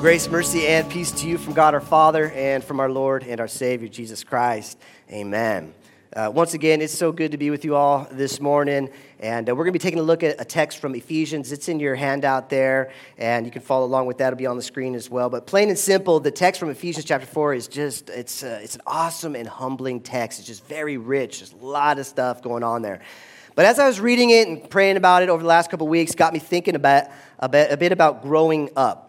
Grace, mercy, and peace to you from God our Father and from our Lord and our Savior, Jesus Christ. Amen. Uh, once again, it's so good to be with you all this morning. And uh, we're going to be taking a look at a text from Ephesians. It's in your handout there, and you can follow along with that. It'll be on the screen as well. But plain and simple, the text from Ephesians chapter 4 is just, it's, uh, it's an awesome and humbling text. It's just very rich. There's a lot of stuff going on there. But as I was reading it and praying about it over the last couple weeks, got me thinking about, a, bit, a bit about growing up.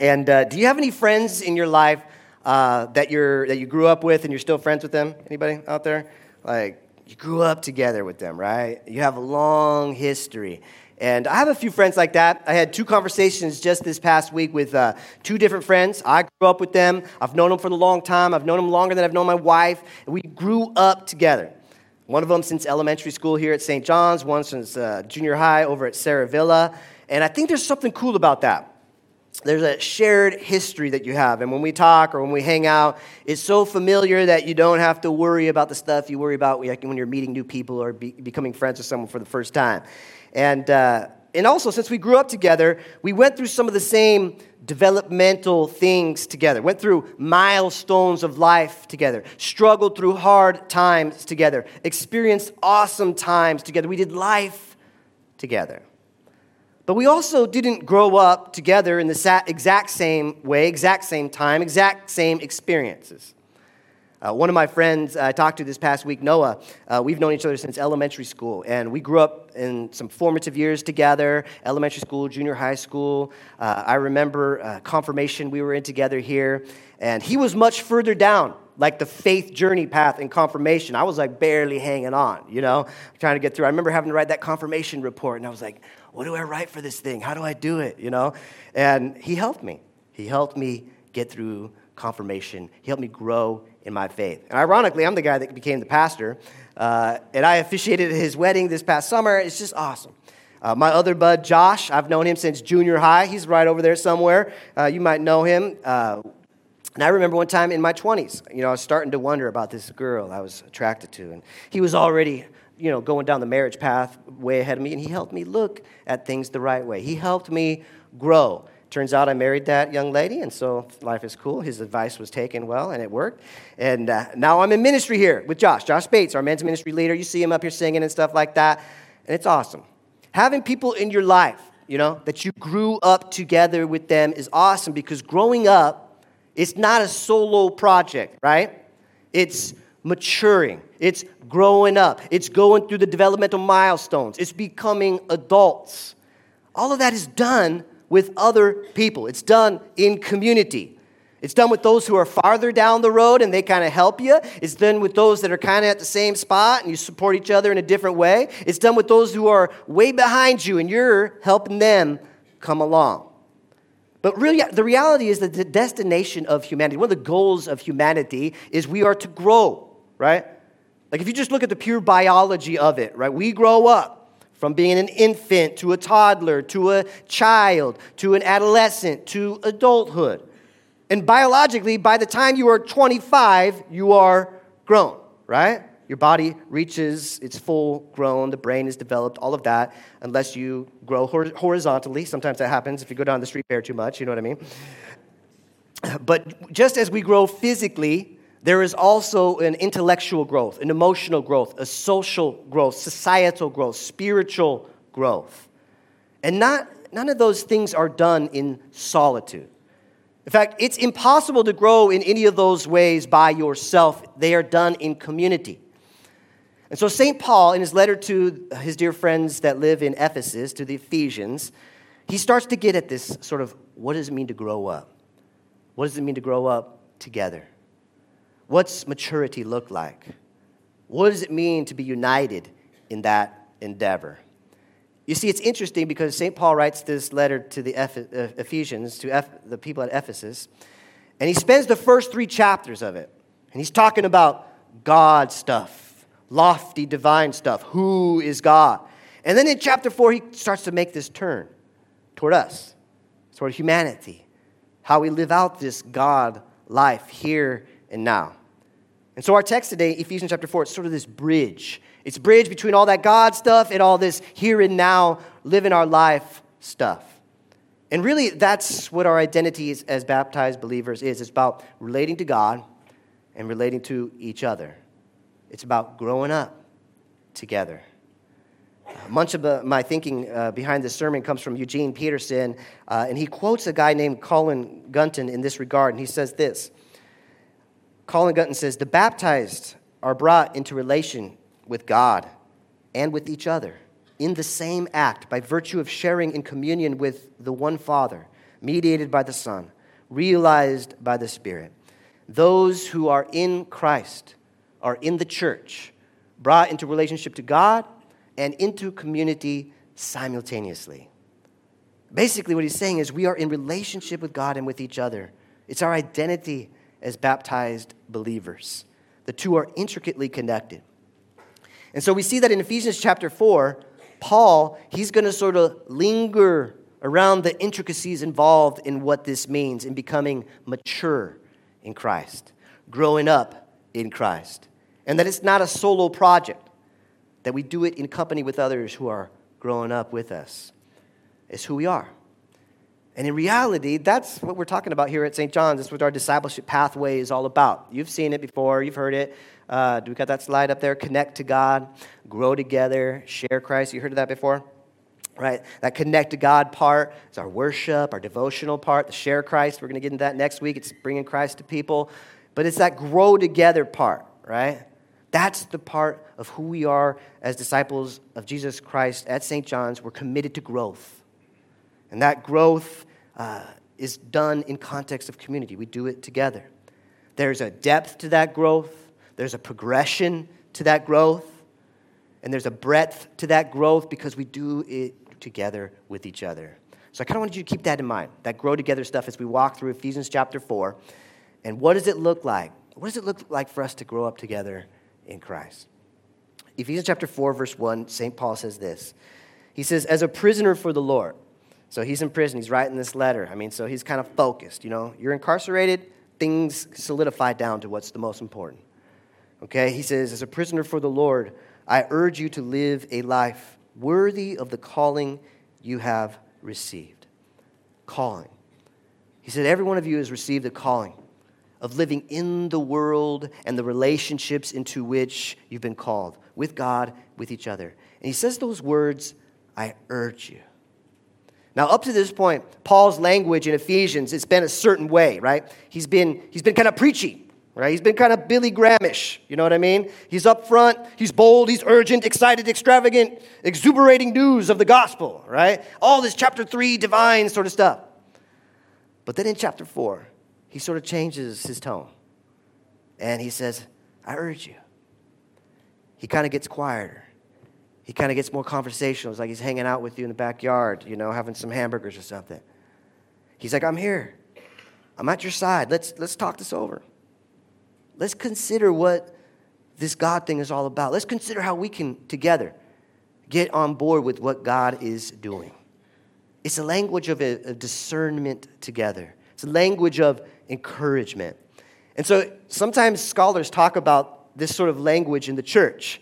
And uh, do you have any friends in your life uh, that, you're, that you grew up with and you're still friends with them? Anybody out there? Like, you grew up together with them, right? You have a long history. And I have a few friends like that. I had two conversations just this past week with uh, two different friends. I grew up with them. I've known them for a long time. I've known them longer than I've known my wife. We grew up together. One of them since elementary school here at St. John's, one since uh, junior high over at Sarah Villa. And I think there's something cool about that there's a shared history that you have. And when we talk or when we hang out, it's so familiar that you don't have to worry about the stuff you worry about when you're meeting new people or be, becoming friends with someone for the first time. And, uh, and also, since we grew up together, we went through some of the same developmental things together, went through milestones of life together, struggled through hard times together, experienced awesome times together. We did life together. But we also didn't grow up together in the exact same way, exact same time, exact same experiences. Uh, one of my friends I talked to this past week, Noah, uh, we've known each other since elementary school, and we grew up in some formative years together elementary school, junior high school. Uh, I remember uh, confirmation we were in together here, and he was much further down like the faith journey path in confirmation. I was like barely hanging on, you know, trying to get through. I remember having to write that confirmation report, and I was like, what do I write for this thing? How do I do it? You know? And he helped me. He helped me get through confirmation. He helped me grow in my faith. And ironically, I'm the guy that became the pastor. Uh, and I officiated his wedding this past summer. It's just awesome. Uh, my other bud, Josh, I've known him since junior high. He's right over there somewhere. Uh, you might know him. Uh, and I remember one time in my 20s, you know, I was starting to wonder about this girl I was attracted to. And he was already you know, going down the marriage path way ahead of me, and he helped me look at things the right way. He helped me grow. Turns out I married that young lady, and so life is cool. His advice was taken well, and it worked. And uh, now I'm in ministry here with Josh, Josh Bates, our men's ministry leader. You see him up here singing and stuff like that, and it's awesome. Having people in your life, you know, that you grew up together with them is awesome because growing up, it's not a solo project, right? It's maturing, it's growing up, it's going through the developmental milestones, it's becoming adults. All of that is done with other people, it's done in community. It's done with those who are farther down the road and they kind of help you. It's done with those that are kind of at the same spot and you support each other in a different way. It's done with those who are way behind you and you're helping them come along. But really, the reality is that the destination of humanity, one of the goals of humanity, is we are to grow right? Like if you just look at the pure biology of it, right? We grow up from being an infant to a toddler to a child to an adolescent to adulthood. And biologically, by the time you are 25, you are grown, right? Your body reaches its full grown, the brain is developed, all of that, unless you grow horizontally. Sometimes that happens if you go down the street fair too much, you know what I mean? But just as we grow physically, there is also an intellectual growth, an emotional growth, a social growth, societal growth, spiritual growth. And not, none of those things are done in solitude. In fact, it's impossible to grow in any of those ways by yourself. They are done in community. And so, St. Paul, in his letter to his dear friends that live in Ephesus, to the Ephesians, he starts to get at this sort of what does it mean to grow up? What does it mean to grow up together? What's maturity look like? What does it mean to be united in that endeavor? You see, it's interesting because St. Paul writes this letter to the Ephesians, to the people at Ephesus, and he spends the first three chapters of it. And he's talking about God stuff, lofty divine stuff. Who is God? And then in chapter four, he starts to make this turn toward us, toward humanity, how we live out this God life here and now. And so our text today, Ephesians chapter 4, it's sort of this bridge. It's bridge between all that God stuff and all this here and now, living our life stuff. And really, that's what our identity is, as baptized believers is. It's about relating to God and relating to each other. It's about growing up together. Much of the, my thinking uh, behind this sermon comes from Eugene Peterson, uh, and he quotes a guy named Colin Gunton in this regard, and he says this Colin Gunton says, The baptized are brought into relation with God and with each other in the same act by virtue of sharing in communion with the one Father, mediated by the Son, realized by the Spirit. Those who are in Christ are in the church, brought into relationship to God and into community simultaneously. Basically, what he's saying is we are in relationship with God and with each other. It's our identity as baptized believers. The two are intricately connected. And so we see that in Ephesians chapter 4, Paul, he's going to sort of linger around the intricacies involved in what this means in becoming mature in Christ, growing up in Christ. And that it's not a solo project, that we do it in company with others who are growing up with us. It's who we are. And in reality, that's what we're talking about here at St. John's. That's what our discipleship pathway is all about. You've seen it before, you've heard it. Uh, do we got that slide up there? Connect to God, grow together, share Christ. You heard of that before? Right? That connect to God part is our worship, our devotional part, the share Christ. We're going to get into that next week. It's bringing Christ to people. But it's that grow together part, right? That's the part of who we are as disciples of Jesus Christ at St. John's. We're committed to growth. And that growth uh, is done in context of community. We do it together. There's a depth to that growth, there's a progression to that growth, and there's a breadth to that growth because we do it together with each other. So I kind of wanted you to keep that in mind, that grow together stuff as we walk through Ephesians chapter 4. And what does it look like? What does it look like for us to grow up together in Christ? Ephesians chapter 4, verse 1, St. Paul says this. He says, As a prisoner for the Lord, so he's in prison, he's writing this letter. I mean, so he's kind of focused, you know. You're incarcerated, things solidify down to what's the most important. Okay? He says, As a prisoner for the Lord, I urge you to live a life worthy of the calling you have received. Calling. He said, Every one of you has received a calling of living in the world and the relationships into which you've been called with God, with each other. And he says those words, I urge you. Now, up to this point, Paul's language in Ephesians, it's been a certain way, right? He's been, he's been kind of preachy, right? He's been kind of Billy Grahamish, you know what I mean? He's up front, he's bold, he's urgent, excited, extravagant, exuberating news of the gospel, right? All this chapter three divine sort of stuff. But then in chapter four, he sort of changes his tone. And he says, I urge you. He kind of gets quieter he kind of gets more conversational. It's like he's hanging out with you in the backyard, you know, having some hamburgers or something. He's like, I'm here. I'm at your side. Let's, let's talk this over. Let's consider what this God thing is all about. Let's consider how we can together get on board with what God is doing. It's a language of uh, a, a discernment together, it's a language of encouragement. And so sometimes scholars talk about this sort of language in the church.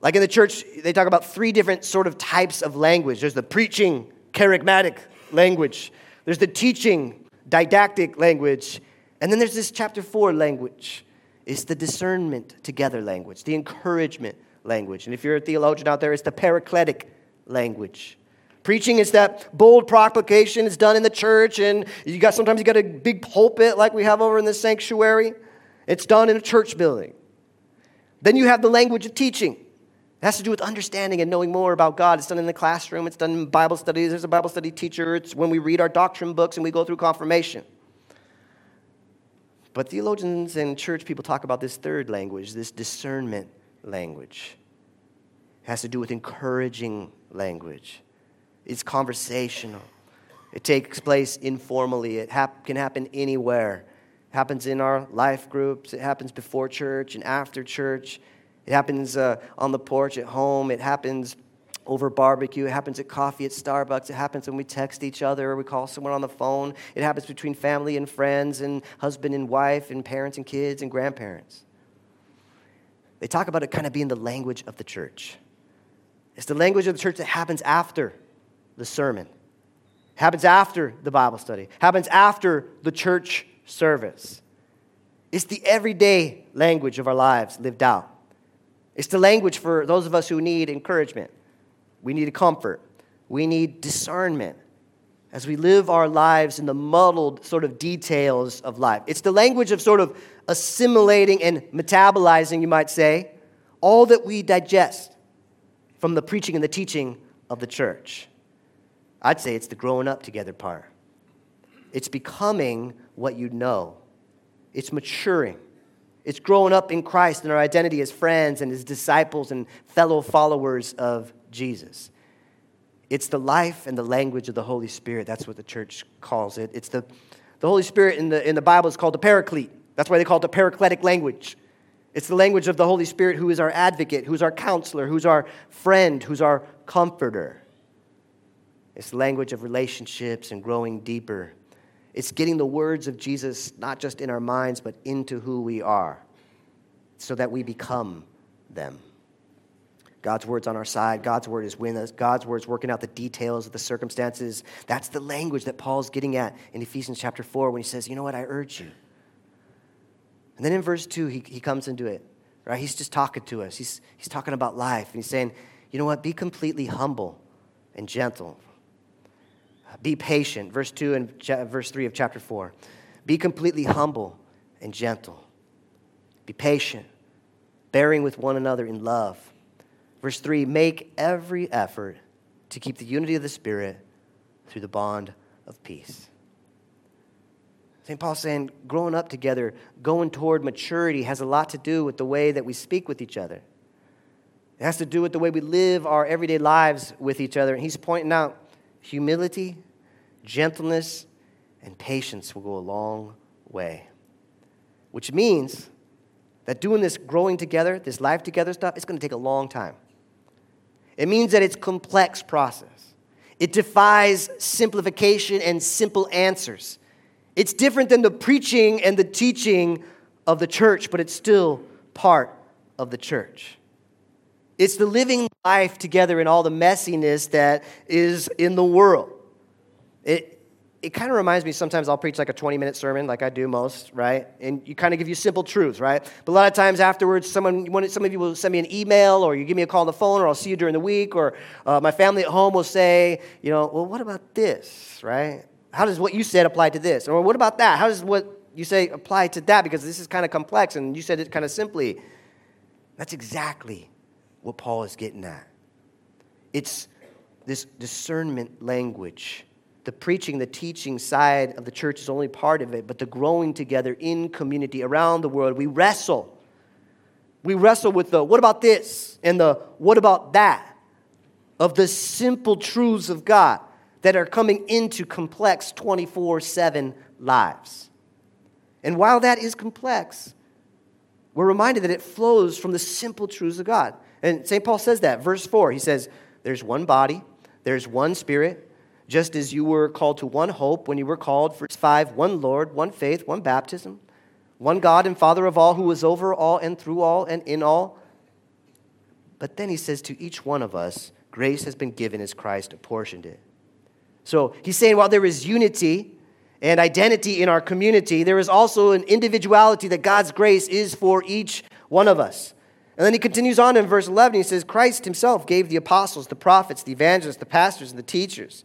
Like in the church, they talk about three different sort of types of language there's the preaching, charismatic language, there's the teaching, didactic language, and then there's this chapter four language. It's the discernment together language, the encouragement language. And if you're a theologian out there, it's the paracletic language. Preaching is that bold proclamation. It's done in the church, and you got sometimes you got a big pulpit like we have over in the sanctuary. It's done in a church building. Then you have the language of teaching. It has to do with understanding and knowing more about God. It's done in the classroom, it's done in Bible studies. There's a Bible study teacher. It's when we read our doctrine books and we go through confirmation. But theologians and church people talk about this third language, this discernment language. It has to do with encouraging language. It's conversational. It takes place informally. It hap- can happen anywhere. It happens in our life groups. It happens before church and after church. It happens uh, on the porch at home. It happens over barbecue. It happens at coffee at Starbucks. It happens when we text each other or we call someone on the phone. It happens between family and friends and husband and wife and parents and kids and grandparents. They talk about it kind of being the language of the church. It's the language of the church that happens after the sermon. happens after the Bible study, happens after the church service. It's the everyday language of our lives lived out. It's the language for those of us who need encouragement. We need comfort. We need discernment as we live our lives in the muddled sort of details of life. It's the language of sort of assimilating and metabolizing, you might say, all that we digest from the preaching and the teaching of the church. I'd say it's the growing up together part. It's becoming what you know, it's maturing. It's growing up in Christ and our identity as friends and as disciples and fellow followers of Jesus. It's the life and the language of the Holy Spirit. That's what the church calls it. It's the, the Holy Spirit in the, in the Bible is called the paraclete. That's why they call it the paracletic language. It's the language of the Holy Spirit who is our advocate, who's our counselor, who's our friend, who's our comforter. It's the language of relationships and growing deeper. It's getting the words of Jesus not just in our minds, but into who we are so that we become them. God's word's on our side. God's word is with us. God's word's working out the details of the circumstances. That's the language that Paul's getting at in Ephesians chapter 4 when he says, You know what? I urge you. And then in verse 2, he, he comes into it, right? He's just talking to us. He's, he's talking about life. And he's saying, You know what? Be completely humble and gentle. Be patient. Verse 2 and cha- verse 3 of chapter 4. Be completely humble and gentle. Be patient, bearing with one another in love Verse 3 make every effort to keep the unity of the Spirit through the bond of peace. St. Paul's saying growing up together, going toward maturity, has a lot to do with the way that we speak with each other. It has to do with the way we live our everyday lives with each other. And he's pointing out humility, gentleness, and patience will go a long way. Which means that doing this growing together, this life together stuff, it's going to take a long time. It means that it's complex process. It defies simplification and simple answers. It's different than the preaching and the teaching of the church, but it's still part of the church. It's the living life together in all the messiness that is in the world. It, it kind of reminds me sometimes I'll preach like a 20 minute sermon, like I do most, right? And you kind of give you simple truths, right? But a lot of times afterwards, someone, some of you will send me an email or you give me a call on the phone or I'll see you during the week or uh, my family at home will say, you know, well, what about this, right? How does what you said apply to this? Or what about that? How does what you say apply to that? Because this is kind of complex and you said it kind of simply. That's exactly what Paul is getting at. It's this discernment language the preaching, the teaching side of the church is only part of it, but the growing together in community around the world, we wrestle. We wrestle with the what about this and the what about that of the simple truths of God that are coming into complex 24 7 lives. And while that is complex, we're reminded that it flows from the simple truths of God. And St. Paul says that, verse 4, he says, There's one body, there's one spirit just as you were called to one hope when you were called, verse 5, one Lord, one faith, one baptism, one God and Father of all, who is over all and through all and in all. But then he says, to each one of us, grace has been given as Christ apportioned it. So he's saying, while there is unity and identity in our community, there is also an individuality that God's grace is for each one of us. And then he continues on in verse 11. He says, Christ himself gave the apostles, the prophets, the evangelists, the pastors, and the teachers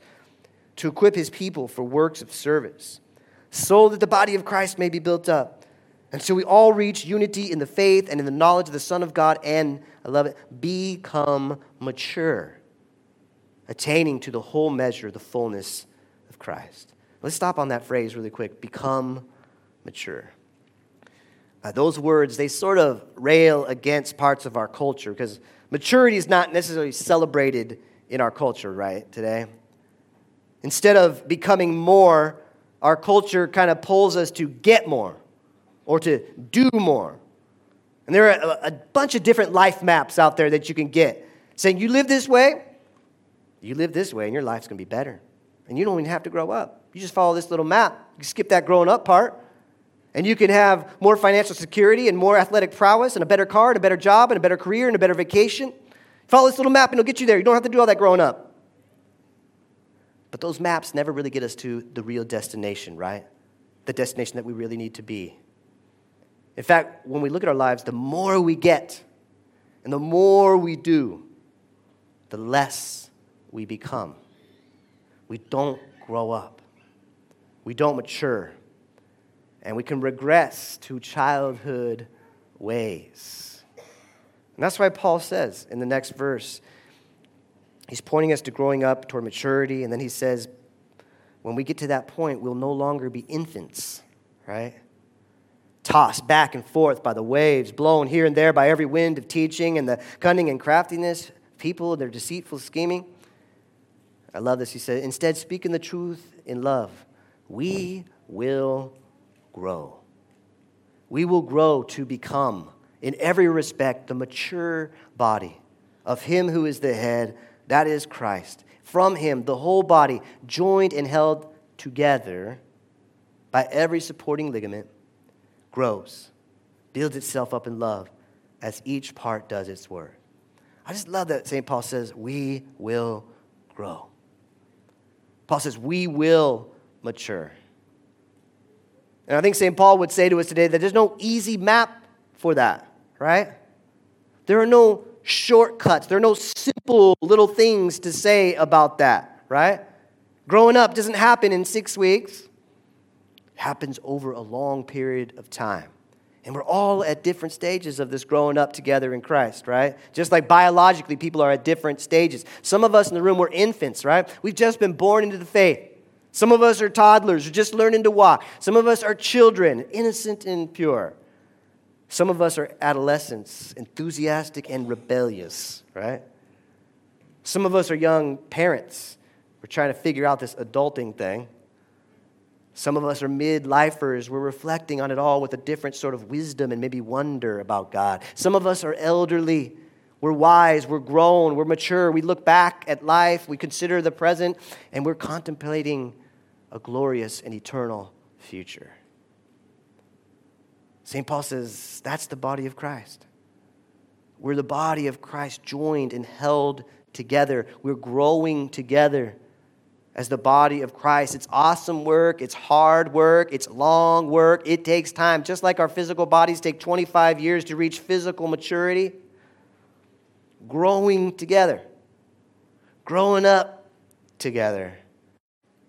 to equip his people for works of service, so that the body of Christ may be built up. And so we all reach unity in the faith and in the knowledge of the Son of God and, I love it, become mature, attaining to the whole measure the fullness of Christ. Let's stop on that phrase really quick become mature. Uh, those words, they sort of rail against parts of our culture because maturity is not necessarily celebrated in our culture, right, today. Instead of becoming more, our culture kind of pulls us to get more or to do more. And there are a, a bunch of different life maps out there that you can get saying, you live this way, you live this way, and your life's going to be better. And you don't even have to grow up. You just follow this little map. You skip that growing up part, and you can have more financial security and more athletic prowess and a better car and a better job and a better career and a better vacation. Follow this little map, and it'll get you there. You don't have to do all that growing up. But those maps never really get us to the real destination, right? The destination that we really need to be. In fact, when we look at our lives, the more we get and the more we do, the less we become. We don't grow up, we don't mature, and we can regress to childhood ways. And that's why Paul says in the next verse, he's pointing us to growing up toward maturity, and then he says, when we get to that point, we'll no longer be infants, right? tossed back and forth by the waves, blown here and there by every wind of teaching and the cunning and craftiness, people, and their deceitful scheming. I love this. He said, instead, speaking the truth in love, we will grow. We will grow to become, in every respect, the mature body of Him who is the head, that is Christ. From Him, the whole body, joined and held together by every supporting ligament grows, builds itself up in love as each part does its work. I just love that St. Paul says, We will grow. Paul says, We will mature. And I think St. Paul would say to us today that there's no easy map for that, right? There are no shortcuts, there are no simple little things to say about that, right? Growing up doesn't happen in six weeks happens over a long period of time. And we're all at different stages of this growing up together in Christ, right? Just like biologically, people are at different stages. Some of us in the room, we're infants, right? We've just been born into the faith. Some of us are toddlers, just learning to walk. Some of us are children, innocent and pure. Some of us are adolescents, enthusiastic and rebellious, right? Some of us are young parents. We're trying to figure out this adulting thing. Some of us are mid-lifers. We're reflecting on it all with a different sort of wisdom and maybe wonder about God. Some of us are elderly. We're wise, we're grown, we're mature. We look back at life, we consider the present, and we're contemplating a glorious and eternal future. St. Paul says that's the body of Christ. We're the body of Christ joined and held together. We're growing together as the body of Christ. It's awesome work, it's hard work, it's long work, it takes time. Just like our physical bodies take 25 years to reach physical maturity, growing together, growing up together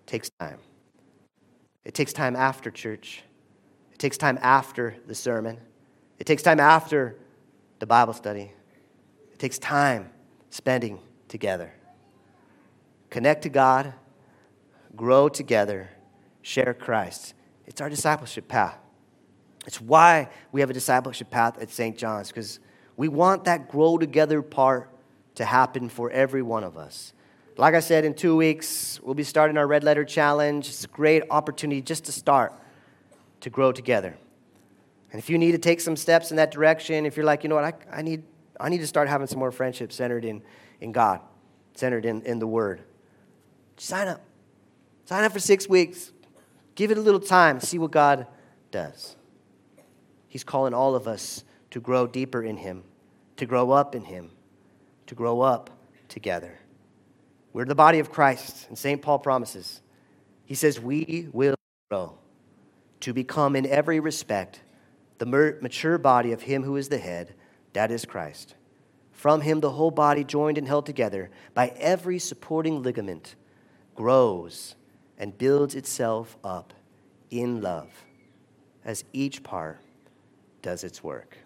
takes time. It takes time after church. It takes time after the sermon. It takes time after the Bible study. It takes time spending together. Connect to God grow together, share Christ. It's our discipleship path. It's why we have a discipleship path at St. John's, because we want that grow together part to happen for every one of us. Like I said, in two weeks, we'll be starting our Red Letter Challenge. It's a great opportunity just to start to grow together. And if you need to take some steps in that direction, if you're like, you know what, I, I, need, I need to start having some more friendship centered in, in God, centered in, in the Word, sign up. Sign up for six weeks. Give it a little time. See what God does. He's calling all of us to grow deeper in Him, to grow up in Him, to grow up together. We're the body of Christ, and St. Paul promises. He says, We will grow to become, in every respect, the mature body of Him who is the head, that is Christ. From Him, the whole body, joined and held together by every supporting ligament, grows and builds itself up in love as each part does its work.